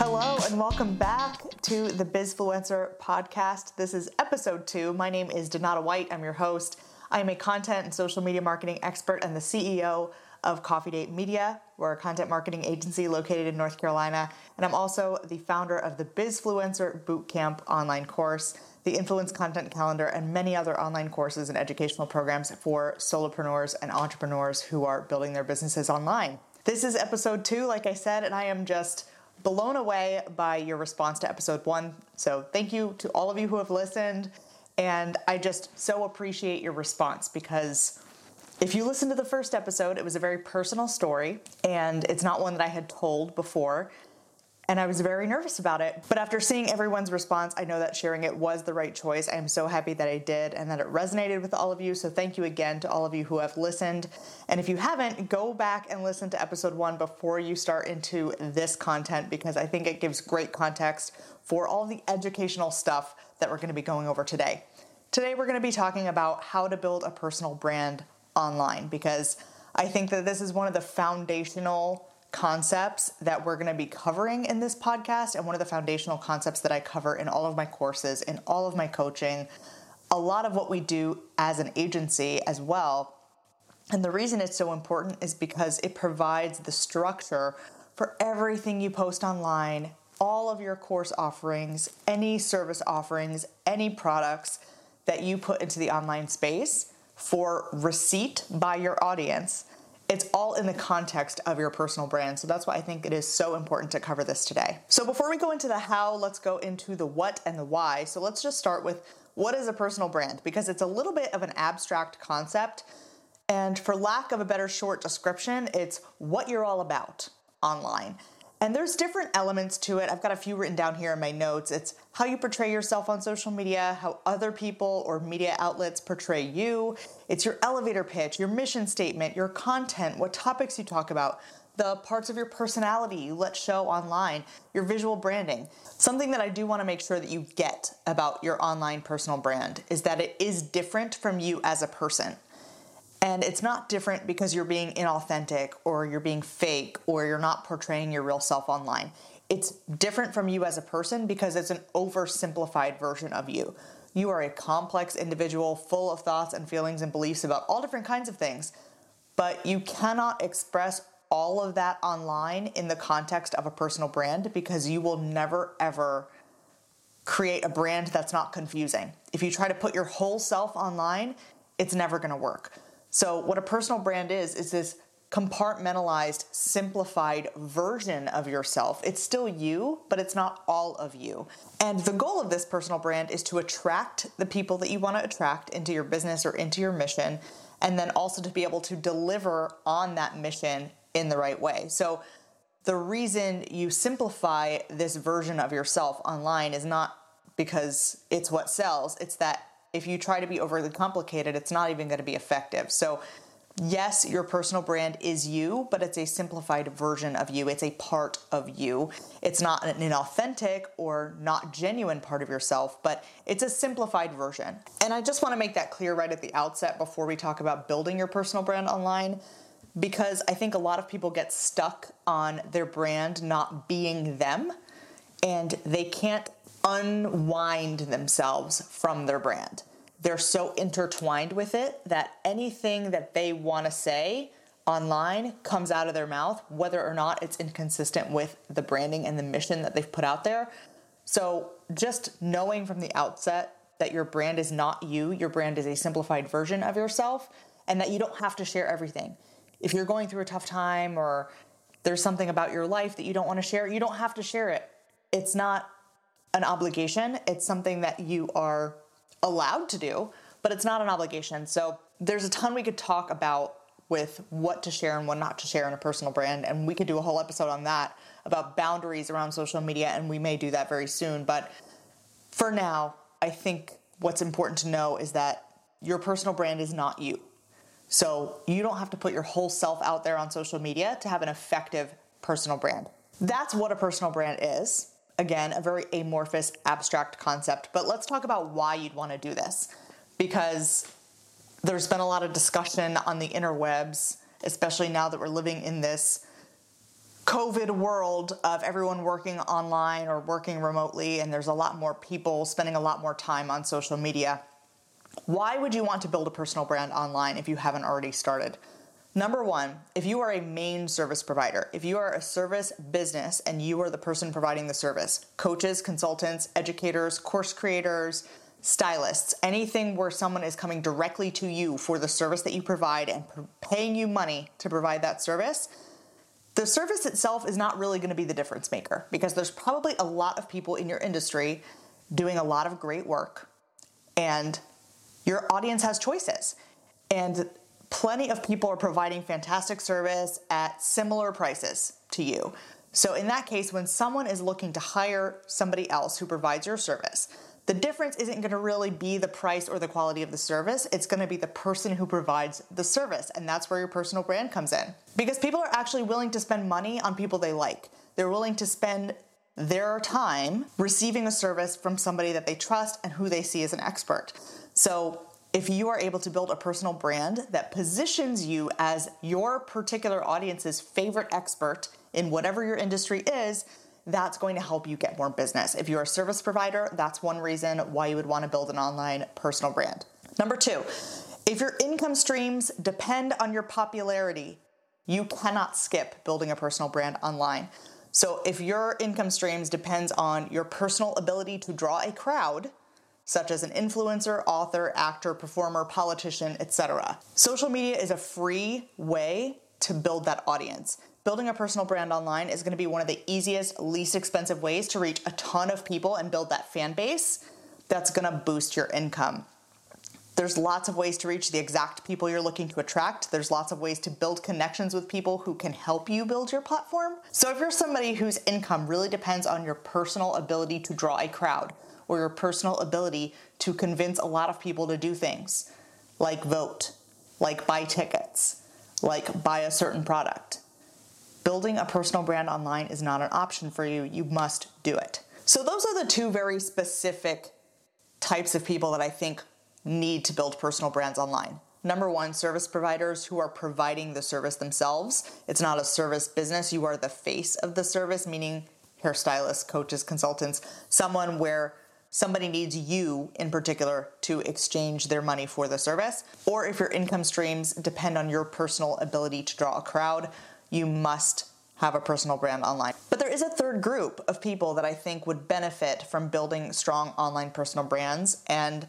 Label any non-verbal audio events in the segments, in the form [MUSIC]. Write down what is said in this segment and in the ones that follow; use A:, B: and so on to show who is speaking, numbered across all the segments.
A: Hello, and welcome back to the Bizfluencer podcast. This is episode two. My name is Donata White. I'm your host. I am a content and social media marketing expert and the CEO of Coffee Date Media. We're a content marketing agency located in North Carolina, and I'm also the founder of the Bizfluencer Bootcamp online course, the Influence Content Calendar, and many other online courses and educational programs for solopreneurs and entrepreneurs who are building their businesses online. This is episode two, like I said, and I am just blown away by your response to episode one. So, thank you to all of you who have listened. And I just so appreciate your response because if you listen to the first episode, it was a very personal story and it's not one that I had told before and I was very nervous about it. But after seeing everyone's response, I know that sharing it was the right choice. I am so happy that I did and that it resonated with all of you. So thank you again to all of you who have listened. And if you haven't, go back and listen to episode one before you start into this content because I think it gives great context for all the educational stuff that we're going to be going over today. Today, we're going to be talking about how to build a personal brand online because I think that this is one of the foundational concepts that we're going to be covering in this podcast and one of the foundational concepts that I cover in all of my courses, in all of my coaching, a lot of what we do as an agency as well. And the reason it's so important is because it provides the structure for everything you post online, all of your course offerings, any service offerings, any products that you put into the online space for receipt by your audience it's all in the context of your personal brand. So that's why I think it is so important to cover this today. So before we go into the how, let's go into the what and the why. So let's just start with what is a personal brand because it's a little bit of an abstract concept. And for lack of a better short description, it's what you're all about online. And there's different elements to it. I've got a few written down here in my notes. It's how you portray yourself on social media, how other people or media outlets portray you. It's your elevator pitch, your mission statement, your content, what topics you talk about, the parts of your personality you let show online, your visual branding. Something that I do want to make sure that you get about your online personal brand is that it is different from you as a person. And it's not different because you're being inauthentic or you're being fake or you're not portraying your real self online. It's different from you as a person because it's an oversimplified version of you. You are a complex individual full of thoughts and feelings and beliefs about all different kinds of things, but you cannot express all of that online in the context of a personal brand because you will never ever create a brand that's not confusing. If you try to put your whole self online, it's never going to work. So, what a personal brand is, is this compartmentalized, simplified version of yourself. It's still you, but it's not all of you. And the goal of this personal brand is to attract the people that you want to attract into your business or into your mission, and then also to be able to deliver on that mission in the right way. So, the reason you simplify this version of yourself online is not because it's what sells, it's that if you try to be overly complicated, it's not even going to be effective. So, yes, your personal brand is you, but it's a simplified version of you. It's a part of you. It's not an inauthentic or not genuine part of yourself, but it's a simplified version. And I just want to make that clear right at the outset before we talk about building your personal brand online. Because I think a lot of people get stuck on their brand not being them and they can't unwind themselves from their brand. They're so intertwined with it that anything that they want to say online comes out of their mouth, whether or not it's inconsistent with the branding and the mission that they've put out there. So, just knowing from the outset that your brand is not you, your brand is a simplified version of yourself, and that you don't have to share everything. If you're going through a tough time or there's something about your life that you don't want to share, you don't have to share it. It's not an obligation, it's something that you are allowed to do, but it's not an obligation. So there's a ton we could talk about with what to share and what not to share in a personal brand. And we could do a whole episode on that about boundaries around social media, and we may do that very soon. But for now, I think what's important to know is that your personal brand is not you. So you don't have to put your whole self out there on social media to have an effective personal brand. That's what a personal brand is. Again, a very amorphous, abstract concept, but let's talk about why you'd want to do this. Because there's been a lot of discussion on the interwebs, especially now that we're living in this COVID world of everyone working online or working remotely, and there's a lot more people spending a lot more time on social media, why would you want to build a personal brand online if you haven't already started? Number one, if you are a main service provider, if you are a service business and you are the person providing the service, coaches, consultants, educators, course creators, stylists, anything where someone is coming directly to you for the service that you provide and paying you money to provide that service, the service itself is not really going to be the difference maker because there's probably a lot of people in your industry doing a lot of great work and your audience has choices. And plenty of people are providing fantastic service at similar prices to you. So, in that case, when someone is looking to hire somebody else who provides your service, the difference isn't going to really be the price or the quality of the service. It's going to be the person who provides the service. And that's where your personal brand comes in. Because people are actually willing to spend money on people they like. They're willing to spend their time receiving a service from somebody that they trust and who they see as an expert. So, if you are able to build a personal brand that positions you as your particular audience's favorite expert in whatever your industry is, that's going to help you get more business. If you're a service provider, that's one reason why you would want to build an online personal brand. Number two, if your income streams depend on your popularity, you cannot skip building a personal brand online. So if your income streams depends on your personal ability to draw a crowd, such as an influencer, author, actor, performer, politician, etc. Social media is a free way to build that audience. Building a personal brand online is going to be one of the easiest, least expensive ways to reach a ton of people and build that fan base that's going to boost your income. There's lots of ways to reach the exact people you're looking to attract. There's lots of ways to build connections with people who can help you build your platform. So, if you're somebody whose income really depends on your personal ability to draw a crowd, or your personal ability to convince a lot of people to do things like vote, like buy tickets, like buy a certain product. Building a personal brand online is not an option for you. You must do it. So, those are the two very specific types of people that I think need to build personal brands online. Number one, service providers who are providing the service themselves. It's not a service business. You are the face of the service, meaning hairstylists, coaches, consultants, someone where somebody needs you in particular to exchange their money for the service, or if your income streams depend on your personal ability to draw a crowd, you must have a personal brand online. But there is a third group of people that I think would benefit from building strong online personal brands, and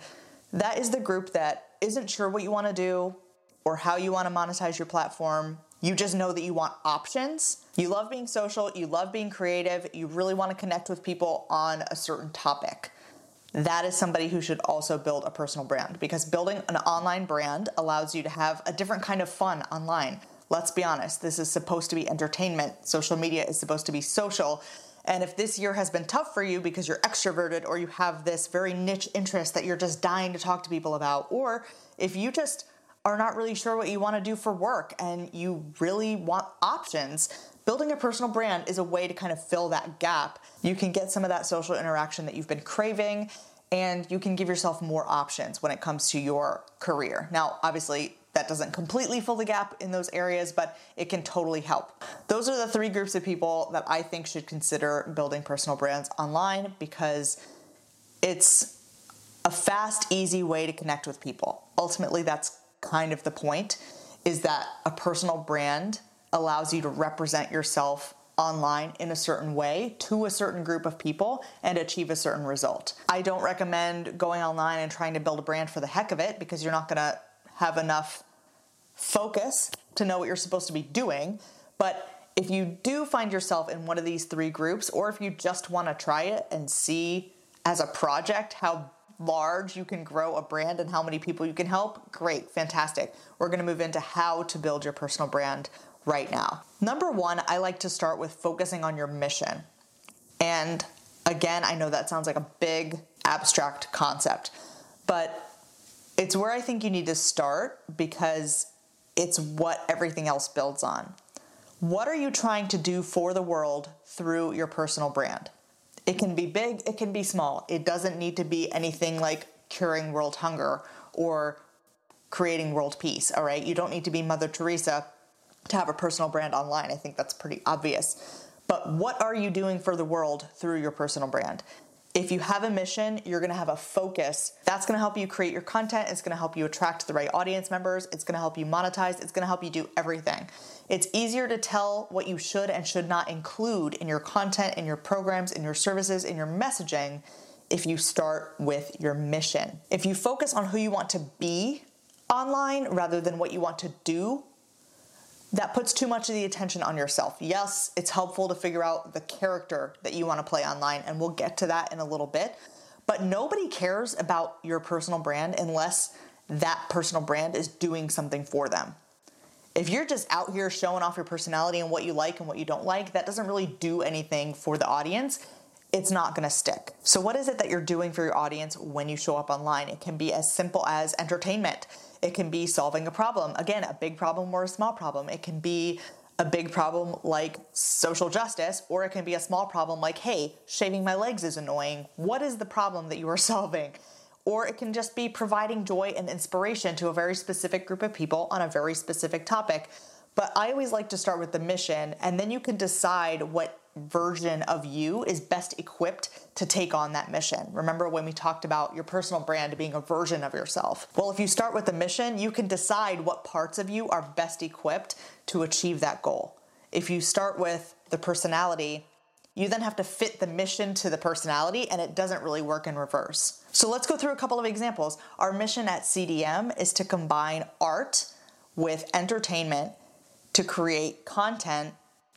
A: that is the group that isn't sure what you want to do or how you want to monetize your platform. You just know that you want options. You love being social, you love being creative, you really want to connect with people on a certain topic that is somebody who should also build a personal brand because building an online brand allows you to have a different kind of fun online. Let's be honest, this is supposed to be entertainment. Social media is supposed to be social. And if this year has been tough for you because you're extroverted or you have this very niche interest that you're just dying to talk to people about, or if you just are not really sure what you want to do for work and you really want options, building a personal brand is a way to kind of fill that gap. You can get some of that social interaction that you've been craving and you can give yourself more options when it comes to your career. Now, obviously, that doesn't completely fill the gap in those areas, but it can totally help. Those are the three groups of people that I think should consider building personal brands online because it's a fast, easy way to connect with people. Ultimately, that's kind of the point is that a personal brand allows you to represent yourself online in a certain way to a certain group of people and achieve a certain result. I don't recommend going online and trying to build a brand for the heck of it because you're not going to have enough focus to know what you're supposed to be doing. But if you do find yourself in one of these three groups, or if you just want to try it and see as a project how large you can grow a brand and how many people you can help, great, fantastic. We're going to move into how to build your personal brand right now. Number one, I like to start with focusing on your mission. And again, I know that sounds like a big abstract concept, but it's where I think you need to start because it's what everything else builds on. What are you trying to do for the world through your personal brand? It can be big, it can be small. It doesn't need to be anything like curing world hunger or creating world peace, all right? You don't need to be Mother Teresa to have a personal brand online. I think that's pretty obvious. But what are you doing for the world through your personal brand? If you have a mission, you're gonna have a focus. That's gonna help you create your content. It's gonna help you attract the right audience members. It's gonna help you monetize. It's gonna help you do everything. It's easier to tell what you should and should not include in your content, in your programs, in your services, in your messaging if you start with your mission. If you focus on who you want to be online rather than what you want to do that puts too much of the attention on yourself. Yes, it's helpful to figure out the character that you want to play online, and we'll get to that in a little bit. But nobody cares about your personal brand unless that personal brand is doing something for them. If you're just out here showing off your personality and what you like and what you don't like, that doesn't really do anything for the audience. It's not gonna stick. So, what is it that you're doing for your audience when you show up online? It can be as simple as entertainment it can be solving a problem. Again, a big problem or a small problem. It can be a big problem like social justice, or it can be a small problem like, hey, shaving my legs is annoying. What is the problem that you are [LAUGHS] solving? Or it can just be providing joy and inspiration to a very specific group of people on a very specific topic. But I always like to start with the mission, and then you can decide what version of you is best equipped to take on that mission. Remember when we talked about your personal brand being a version of yourself? Well, if you start with the mission, you can decide what parts of you are best equipped to achieve that goal. If you start with the personality, you then have to fit the mission to the personality, and it doesn't really work in reverse. So let's go through a couple of examples. Our mission at CDM is to combine art with entertainment to create content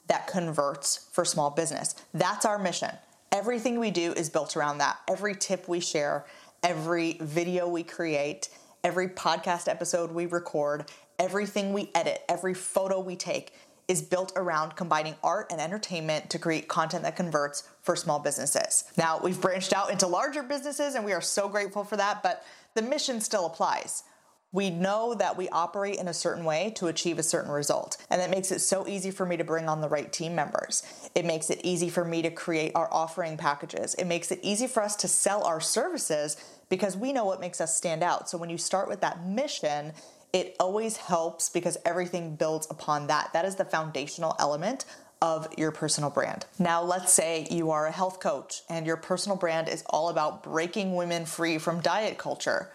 A: that converts for small business. That's our mission. Everything we do is built around that. Every tip we share, every video we create, every podcast episode we record, everything we edit, every photo we take is built around combining art and entertainment to create content that converts for small businesses. Now, we've branched out into larger businesses and we are so grateful for that, but the mission still applies we know that we operate in a certain way to achieve a certain result. And that makes it so easy for me to bring on the right team members. It makes it easy for me to create our offering packages. It makes it easy for us to sell our services because we know what makes us stand out. So when you start with that mission, it always helps because everything builds upon that. That is the foundational element of your personal brand. Now, let's say you are a health coach and your personal brand is all about breaking women free from diet culture.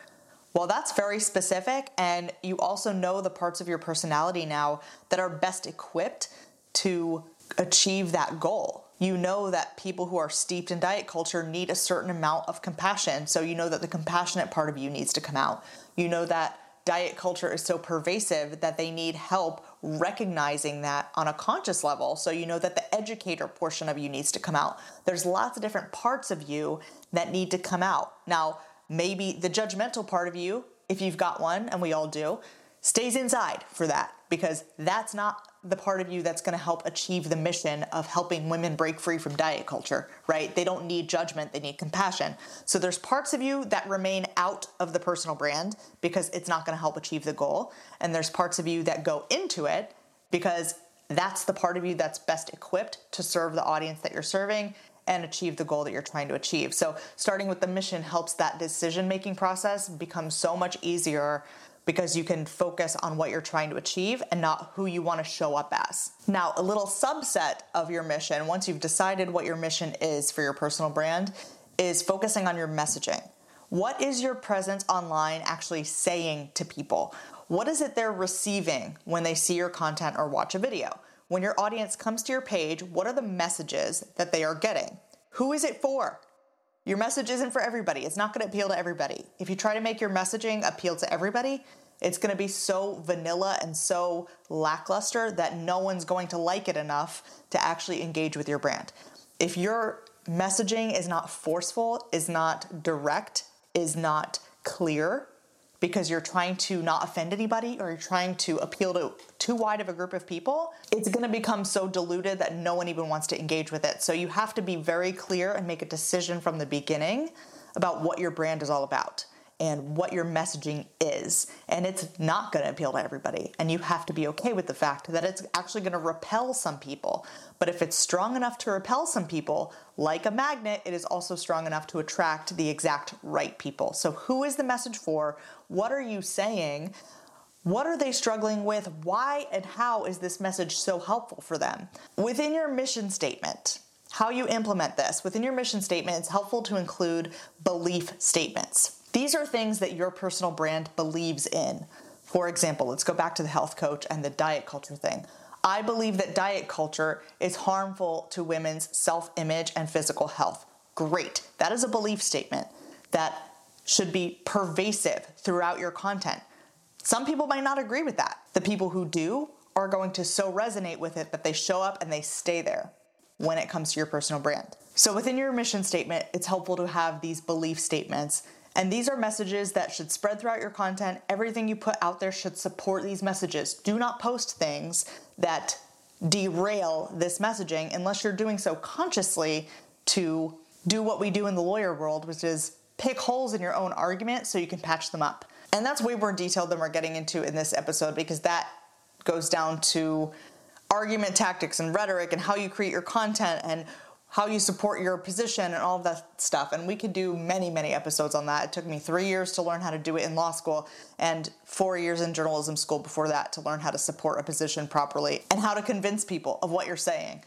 A: Well, that's very specific, and you also know the parts of your personality now that are best equipped to achieve that goal. You know that people who are steeped in diet culture need a certain amount of compassion, so you know that the compassionate part of you needs to come out. You know that diet culture is so pervasive that they need help recognizing that on a conscious level. So you know that the educator portion of you needs to come out. There's lots of different parts of you that need to come out. Now, Maybe the judgmental part of you, if you've got one, and we all do, stays inside for that because that's not the part of you that's going to help achieve the mission of helping women break free from diet culture, right? They don't need judgment, they need compassion. So there's parts of you that remain out of the personal brand because it's not going to help achieve the goal, and there's parts of you that go into it because that's the part of you that's best equipped to serve the audience that you're serving and achieve the goal that you're trying to achieve. So, starting with the mission helps that decision making process become so much easier because you can focus on what you're trying to achieve and not who you want to show up as. Now, a little subset of your mission, once you've decided what your mission is for your personal brand, is focusing on your messaging. What is your presence online actually saying to people? What is it they're receiving when they see your content or watch a video? When your audience comes to your page, what are the messages that they are getting? Who is it for? Your message isn't for everybody. It's not going to appeal to everybody. If you try to make your messaging appeal to everybody, it's going to be so vanilla and so lackluster that no one's going to like it enough to actually engage with your brand. If your messaging is not forceful, is not direct, is not clear, because you're trying to not offend anybody or you're trying to appeal to too wide of a group of people, it's going to become so diluted that no one even wants to engage with it. So you have to be very clear and make a decision from the beginning about what your brand is all about and what your messaging is. And it's not going to appeal to everybody. And you have to be okay with the fact that it's actually going to repel some people. But if it's strong enough to repel some people, like a magnet, it is also strong enough to attract the exact right people. So, who is the message for? What are you saying? What are they struggling with? Why and how is this message so helpful for them? Within your mission statement, how you implement this, within your mission statement, it's helpful to include belief statements. These are things that your personal brand believes in. For example, let's go back to the health coach and the diet culture thing. I believe that diet culture is harmful to women's self image and physical health. Great. That is a belief statement that should be pervasive throughout your content. Some people might not agree with that. The people who do are going to so resonate with it that they show up and they stay there when it comes to your personal brand. So within your mission statement, it's helpful to have these belief statements. And these are messages that should spread throughout your content. Everything you put out there should support these messages. Do not post things that derail this messaging unless you're doing so consciously to do what we do in the lawyer world, which is pick holes in your own argument so you can patch them up. And that's way more detailed than we're getting into in this episode because that goes down to argument tactics and rhetoric and how you create your content and how you support your position and all of that stuff. And we could do many, many episodes on that. It took me three years to learn how to do it in law school and four years in journalism school before that to learn how to support a position properly and how to convince people of what you're saying.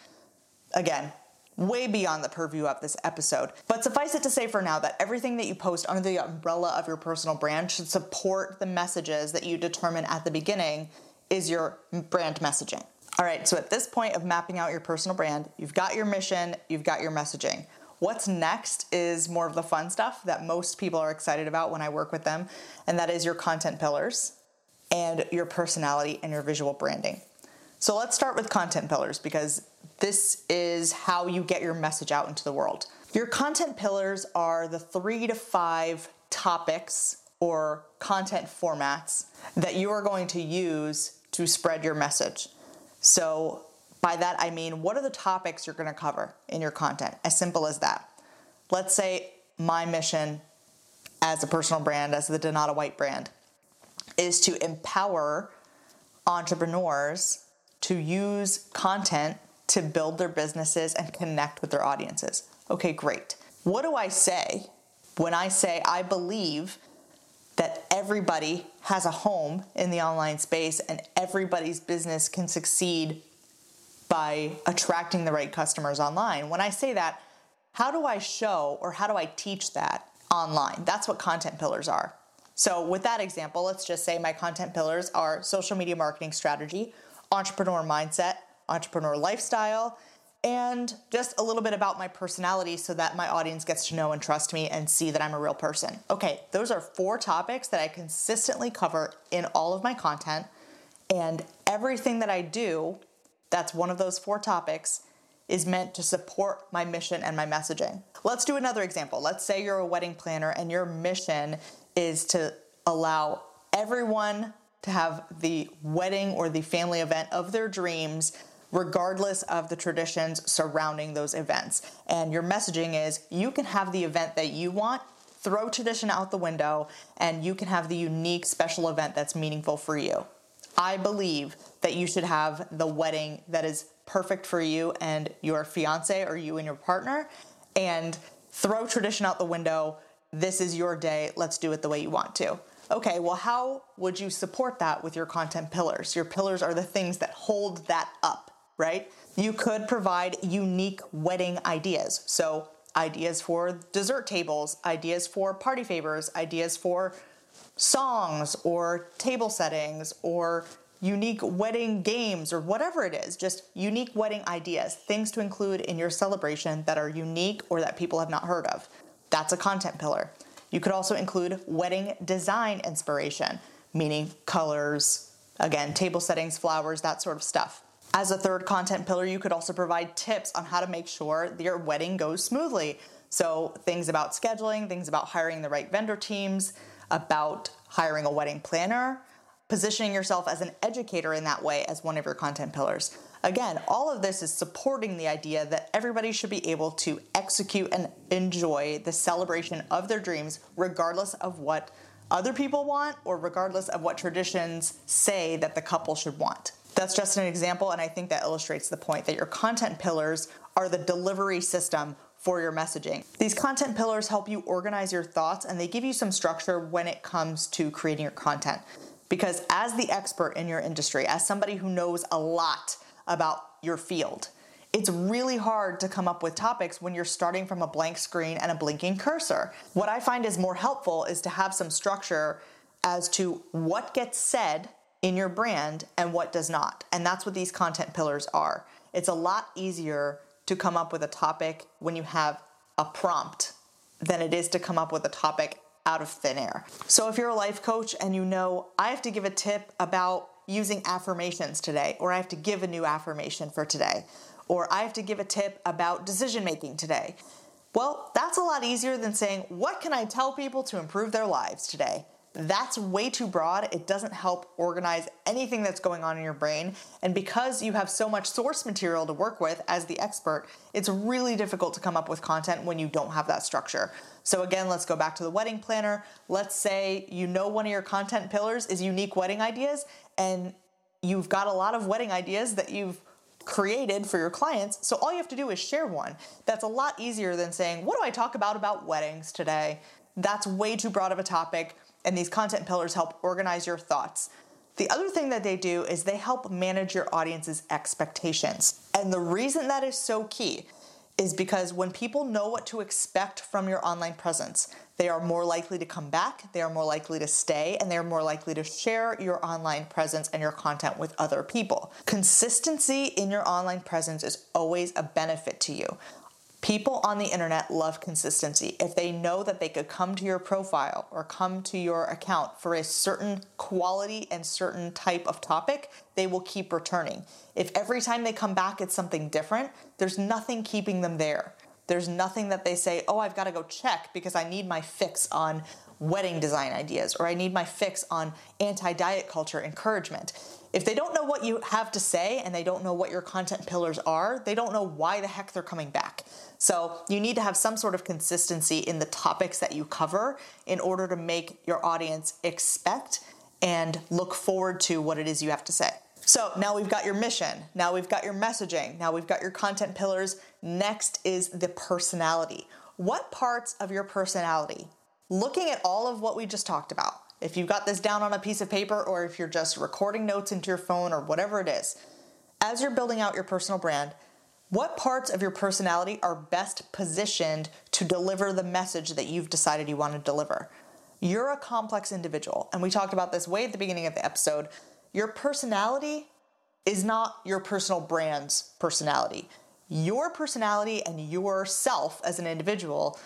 A: Again, way beyond the purview of this episode. But suffice it to say for now that everything that you post under the umbrella of your personal brand should support the messages that you determine at the beginning is your brand messaging. All right, so at this point of mapping out your personal brand, you've got your mission, you've got your messaging. What's next is more of the fun stuff that most people are excited about when I work with them, and that is your content pillars and your personality and your visual branding. So let's start with content pillars because this is how you get your message out into the world. Your content pillars are the three to five topics or content formats that you are going to use to spread your message. So, by that I mean, what are the topics you're going to cover in your content? As simple as that. Let's say my mission as a personal brand, as the Donata White brand, is to empower entrepreneurs to use content to build their businesses and connect with their audiences. Okay, great. What do I say when I say I believe that everybody has a home in the online space and everybody's business can succeed by attracting the right customers online? When I say that, how do I show or how do I teach that online? That's what content pillars are. So, with that example, let's just say my content pillars are social media marketing strategy, entrepreneur mindset, entrepreneur lifestyle, and just a little bit about my personality so that my audience gets to know and trust me and see that I'm a real person. Okay, those are four topics that I consistently cover in all of my content, and everything that I do that's one of those four topics is meant to support my mission and my messaging. Let's do another example. Let's say you're a wedding planner and your mission is to allow everyone to have the wedding or the family event of their dreams regardless of the traditions surrounding those events. And your messaging is you can have the event that you want, throw tradition out the window, and you can have the unique special event that's meaningful for you. I believe that you should have the wedding that is perfect for you and your fiance or you and your partner, and throw tradition out the window. This is your day. Let's do it the way you want to. Okay, well, how would you support that with your content pillars? Your pillars are the things that hold that up right? You could provide unique wedding ideas. So, ideas for dessert tables, ideas for party favors, ideas for songs or table settings or unique wedding games or whatever it is, just unique wedding ideas, things to include in your celebration that are unique or that people have not heard of. That's a content pillar. You could also include wedding design inspiration, meaning colors, again, table settings, flowers, that sort of stuff. As a third content pillar, you could also provide tips on how to make sure your wedding goes smoothly. So, things about scheduling, things about hiring the right vendor teams, about hiring a wedding planner, positioning yourself as an educator in that way as one of your content pillars. Again, all of this is supporting the idea that everybody should be able to execute and enjoy the celebration of their dreams, regardless of what other people want or regardless of what traditions say that the couple should want. That's just an example, and I think that illustrates the point that your content pillars are the delivery system for your messaging. These content pillars help you organize your thoughts and they give you some structure when it comes to creating your content. Because as the expert in your industry, as somebody who knows a lot about your field, it's really hard to come up with topics when you're starting from a blank screen and a blinking cursor. What I find is more helpful is to have some structure as to what gets said in your brand and what does not. And that's what these content pillars are. It's a lot easier to come up with a topic when you have a prompt than it is to come up with a topic out of thin air. So if you're a life coach and you know, I have to give a tip about using affirmations today, or I have to give a new affirmation for today, or I have to give a tip about decision making today. Well, that's a lot easier than saying, What can I tell people to improve their lives today? That's way too broad. It doesn't help organize anything that's going on in your brain. And because you have so much source material to work with as the expert, it's really difficult to come up with content when you don't have that structure. So, again, let's go back to the wedding planner. Let's say you know one of your content pillars is unique wedding ideas, and you've got a lot of wedding ideas that you've created for your clients. So all you have to do is share one. That's a lot easier than saying, What do I talk about about weddings today? That's way too broad of a topic and these content pillars help organize your thoughts. The other thing that they do is they help manage your audience's expectations. And the reason that is so key is because when people know what to expect from your online presence, they are more likely to come back, they are more likely to stay, and they are more likely to share your online presence and your content with other people. Consistency in your online presence is always a benefit to you. People on the internet love consistency. If they know that they could come to your profile or come to your account for a certain quality and certain type of topic, they will keep returning. If every time they come back it's something different, there's nothing keeping them there. There's nothing that they say, oh, I've got to go check because I need my fix on wedding design ideas or I need my fix on anti diet culture encouragement. If they don't know what you have to say and they don't know what your content pillars are, they don't know why the heck they're coming back. So you need to have some sort of consistency in the topics that you cover in order to make your audience expect and look forward to what it is you have to say. So now we've got your mission, now we've got your messaging, now we've got your content pillars. Next is the personality. What parts of your personality, looking at all of what we just talked about, if you've got this down on a piece of paper or if you're just recording notes into your phone or whatever it is, as you're building out your personal brand, what parts of your personality are best positioned to deliver the message that you've decided you want to deliver? You're a complex individual, and we talked about this way at the beginning of the episode. Your personality is not your personal brand's personality. Your personality and yourself as an individual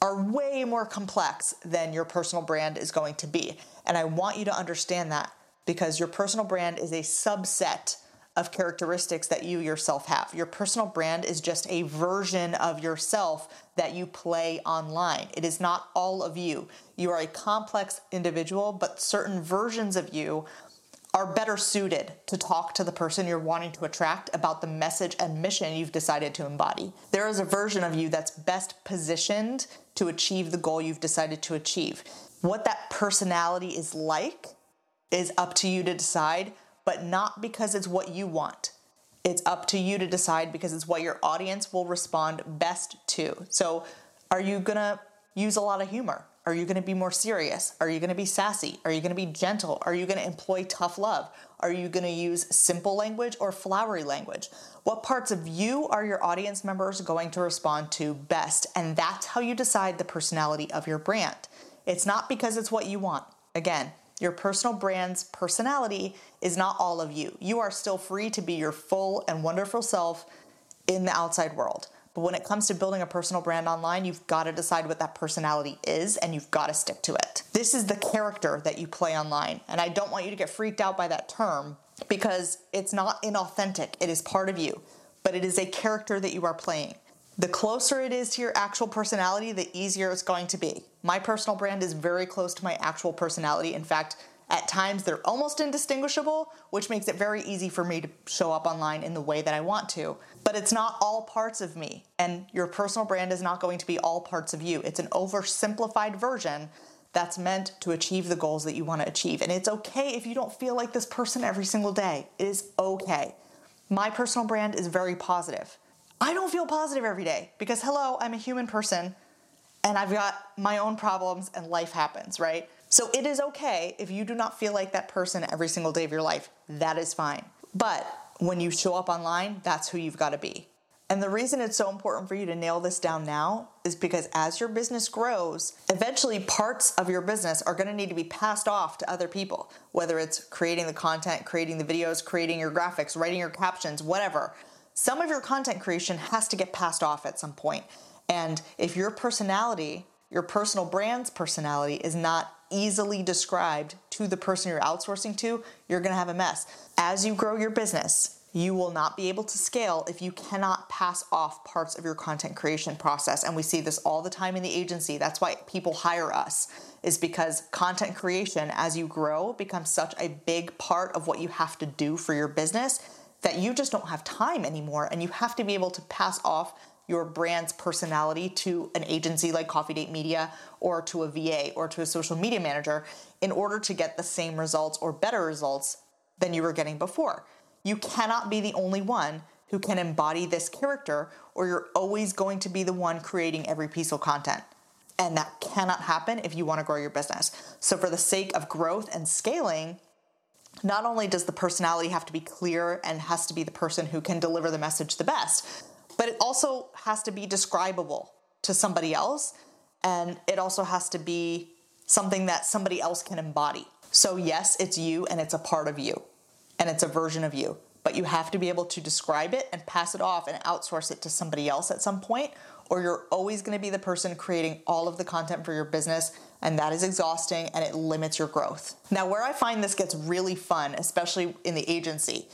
A: are way more complex than your personal brand is going to be. And I want you to understand that because your personal brand is a subset of characteristics that you yourself have. Your personal brand is just a version of yourself that you play online. It is not all of you. You are a complex individual, but certain versions of you are better suited to talk to the person you're wanting to attract about the message and mission you've decided to embody. There is a version of you that's best positioned to achieve the goal you've decided to achieve. What that personality is like is up to you to decide, but not because it's what you want. It's up to you to decide because it's what your audience will respond best to. So, are you gonna use a lot of humor? Are you gonna be more serious? Are you gonna be sassy? Are you gonna be gentle? Are you gonna employ tough love? Are you gonna use simple language or flowery language? What parts of you are your audience members going to respond to best? And that's how you decide the personality of your brand. It's not because it's what you want. Again, your personal brand's personality is not all of you. You are still free to be your full and wonderful self in the outside world. But when it comes to building a personal brand online, you've got to decide what that personality is and you've got to stick to it. This is the character that you play online. And I don't want you to get freaked out by that term because it's not inauthentic, it is part of you, but it is a character that you are playing. The closer it is to your actual personality, the easier it's going to be. My personal brand is very close to my actual personality. In fact, at times they're almost indistinguishable, which makes it very easy for me to show up online in the way that I want to. But it's not all parts of me, and your personal brand is not going to be all parts of you. It's an oversimplified version that's meant to achieve the goals that you want to achieve. And it's okay if you don't feel like this person every single day. It is okay. My personal brand is very positive. I don't feel positive every day because, hello, I'm a human person and I've got my own problems and life happens, right? So it is okay if you do not feel like that person every single day of your life. That is fine. But when you show up online, that's who you've got to be. And the reason it's so important for you to nail this down now is because as your business grows, eventually parts of your business are going to need to be passed off to other people, whether it's creating the content, creating the videos, creating your graphics, writing your captions, whatever. Some of your content creation has to get passed off at some point. And if your personality, your personal brand's personality, is not easily described to the person you're outsourcing to, you're going to have a mess. As you grow your business, you will not be able to scale if you cannot pass off parts of your content creation process. And we see this all the time in the agency. That's why people hire us, is because content creation, as you grow, becomes such a big part of what you have to do for your business that you just don't have time anymore. And you have to be able to pass off your brand's personality to an agency like Coffee Date Media or to a VA or to a social media manager in order to get the same results or better results than you were getting before. You cannot be the only one who can embody this character, or you're always going to be the one creating every piece of content. And that cannot happen if you want to grow your business. So, for the sake of growth and scaling, not only does the personality have to be clear and has to be the person who can deliver the message the best, but it also has to be describable to somebody else. And it also has to be something that somebody else can embody. So, yes, it's you and it's a part of you and it's a version of you. But you have to be able to describe it and pass it off and outsource it to somebody else at some point, or you're always going to be the person creating all of the content for your business, and that is exhausting and it limits your growth. Now, where I find this gets really fun, especially in the agency,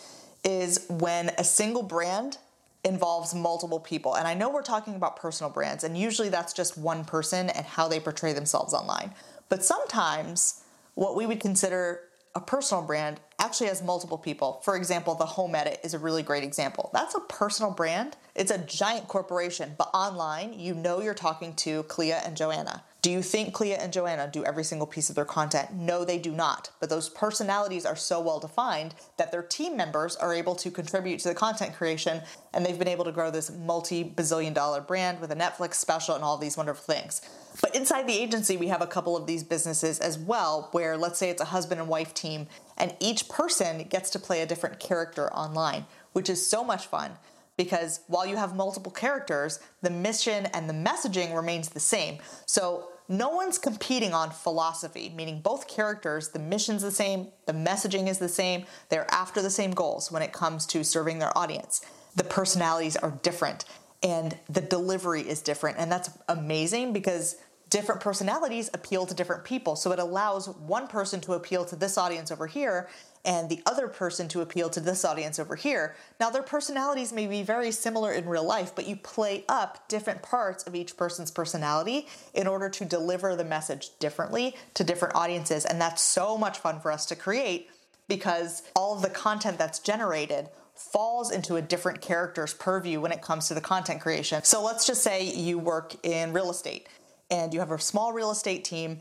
A: is when a single brand involves multiple people. And I know we're talking about personal brands, and usually that's just one person and how they portray themselves online. But sometimes what we would consider a personal brand actually has multiple people. For example, the Home Edit is a really great example. That's a personal brand. It's a giant corporation, but online, you know you're talking to Clea and Joanna. Do you think Clea and Joanna do every single piece of their content? No, they do not. But those personalities are so well defined that their team members are able to contribute to the content creation, and they've been able to grow this multi bazillion dollar brand with a Netflix special and all these wonderful things. But inside the agency, we have a couple of these businesses as well, where let's say it's a husband and wife team, and each person gets to play a different character online, which is so much fun because while you have multiple characters, the mission and the messaging remains the same. So no one's competing on philosophy, meaning both characters, the mission's the same, the messaging is the same, they're after the same goals when it comes to serving their audience. The personalities are different and the delivery is different. And that's amazing because different personalities appeal to different people. So it allows one person to appeal to this audience over here and the other person to appeal to this audience over here. Now, their personalities may be very similar in real life, but you play up different parts of each person's personality in order to deliver the message differently to different audiences. And that's so much fun for us to create because all of the content that's generated falls into a different character's purview when it comes to the content creation. So let's just say you work in real estate and you have a small real estate team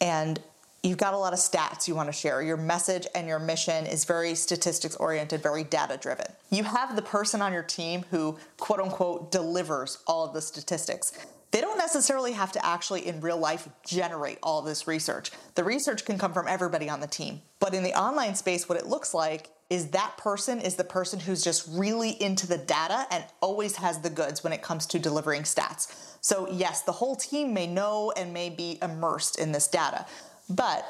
A: and you've got a lot of stats you want to share. Your message and your mission is very statistics oriented, very data driven. You have the person on your team who, quote unquote, delivers all of the statistics. They don't necessarily have to actually, in real life, generate all this research. The research can come from everybody on the team. But in the online space, what it looks like is that person is the person who's just really into the data and always has the goods when it comes to delivering stats. So, yes, the whole team may know and may be immersed in this data, but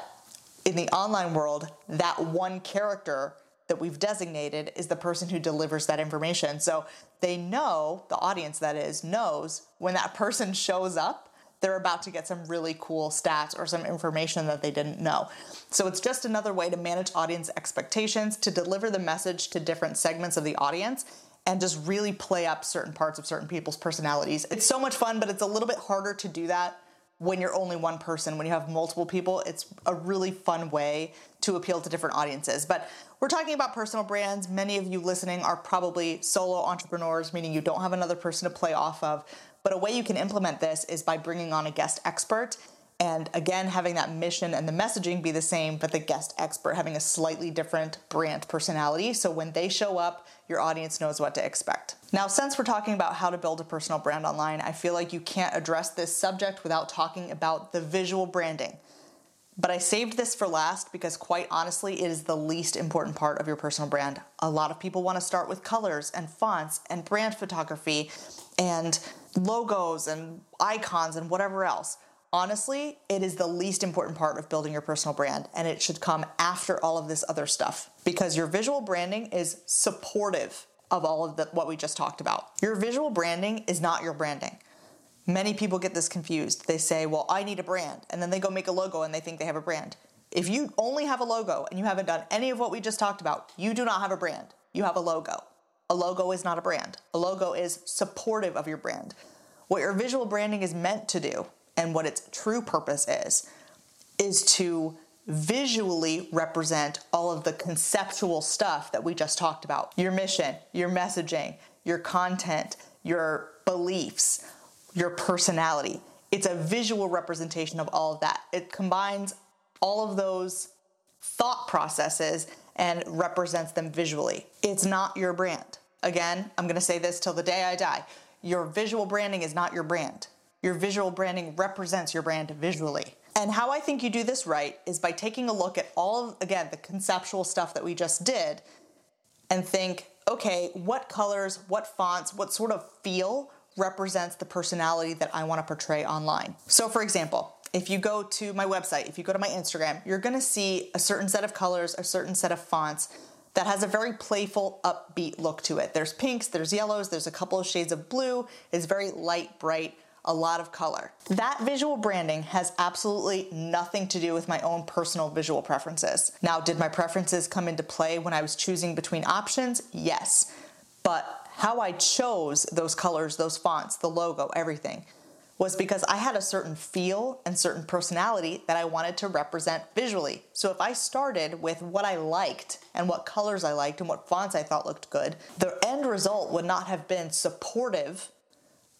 A: in the online world, that one character that we've designated is the person who delivers that information. So they know, the audience that is, knows when that person shows up, they're about to get some really cool stats or some information that they didn't know. So it's just another way to manage audience expectations, to deliver the message to different segments of the audience. And just really play up certain parts of certain people's personalities. It's so much fun, but it's a little bit harder to do that when you're only one person. When you have multiple people, it's a really fun way to appeal to different audiences. But we're talking about personal brands. Many of you listening are probably solo entrepreneurs, meaning you don't have another person to play off of. But a way you can implement this is by bringing on a guest expert and again, having that mission and the messaging be the same, but the guest expert having a slightly different brand personality. So when they show up, your audience knows what to expect. Now, since we're talking about how to build a personal brand online, I feel like you can't address this subject without talking about the visual branding. But I saved this for last because, quite honestly, it is the least important part of your personal brand. A lot of people want to start with colors and fonts and brand photography and logos and icons and whatever else. Honestly, it is the least important part of building your personal brand, and it should come after all of this other stuff because your visual branding is supportive of all of the, what we just talked about. Your visual branding is not your branding. Many people get this confused. They say, Well, I need a brand, and then they go make a logo and they think they have a brand. If you only have a logo and you haven't done any of what we just talked about, you do not have a brand. You have a logo. A logo is not a brand. A logo is supportive of your brand. What your visual branding is meant to do and what its true purpose is, is to visually represent all of the conceptual stuff that we just talked about your mission, your messaging, your content, your beliefs, your personality. It's a visual representation of all of that. It combines all of those thought processes and represents them visually. It's not your brand. Again, I'm gonna say this till the day I die. Your visual branding is not your brand. Your visual branding represents your brand visually. And how I think you do this right is by taking a look at all of, again, the conceptual stuff that we just did and think, okay, what colors, what fonts, what sort of feel represents the personality that I want to portray online. So, for example, if you go to my website, if you go to my Instagram, you're going to see a certain set of colors, a certain set of fonts that has a very playful, upbeat look to it. There's pinks, there's yellows, there's a couple of shades of blue. It's very light, bright, a lot of color. That visual branding has absolutely nothing to do with my own personal visual preferences. Now, did my preferences come into play when I was choosing between options? Yes. But how I chose those colors, those fonts, the logo, everything was because I had a certain feel and certain personality that I wanted to represent visually. So if I started with what I liked and what colors I liked and what fonts I thought looked good, the end result would not have been supportive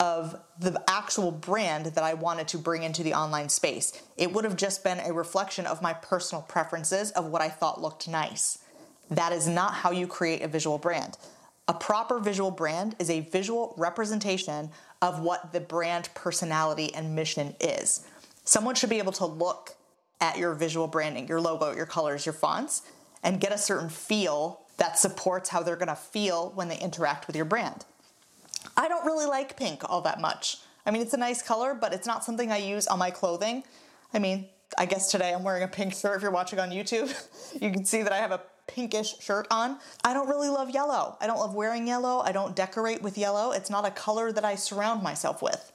A: of the actual brand that I wanted to bring into the online space. It would have just been a reflection of my personal preferences of what I thought looked nice. That is not how you create a visual brand. A proper visual brand is a visual representation of what the brand personality and mission is. Someone should be able to look at your visual branding, your logo, your colors, your fonts, and get a certain feel that supports how they're gonna feel when they interact with your brand. I don't really like pink all that much. I mean, it's a nice color, but it's not something I use on my clothing. I mean, I guess today I'm wearing a pink shirt. If you're watching on YouTube, [LAUGHS] you can see that I have a pinkish shirt on. I don't really love yellow. I don't love wearing yellow. I don't decorate with yellow. It's not a color that I surround myself with.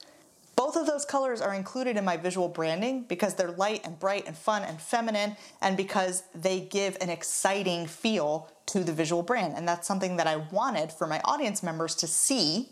A: Both of those colors are included in my visual branding because they're light and bright and fun and feminine, and because they give an exciting feel to the visual brand. And that's something that I wanted for my audience members to see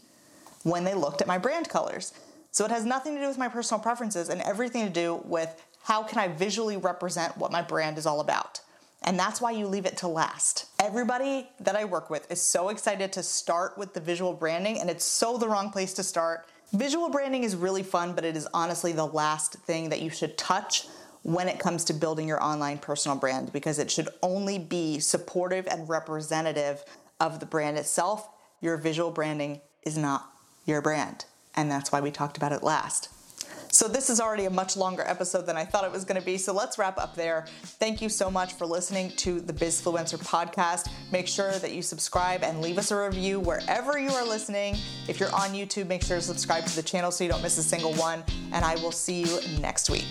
A: when they looked at my brand colors. So it has nothing to do with my personal preferences and everything to do with how can I visually represent what my brand is all about. And that's why you leave it to last. Everybody that I work with is so excited to start with the visual branding, and it's so the wrong place to start. Visual branding is really fun, but it is honestly the last thing that you should touch when it comes to building your online personal brand because it should only be supportive and representative of the brand itself. Your visual branding is not your brand, and that's why we talked about it last. So this is already a much longer episode than I thought it was going to be. So let's wrap up there. Thank you so much for listening to the Bizfluencer podcast. Make sure that you subscribe and leave us a review wherever you are listening. If you're on YouTube, make sure to subscribe to the channel so you don't miss a single one. And I will see you next week.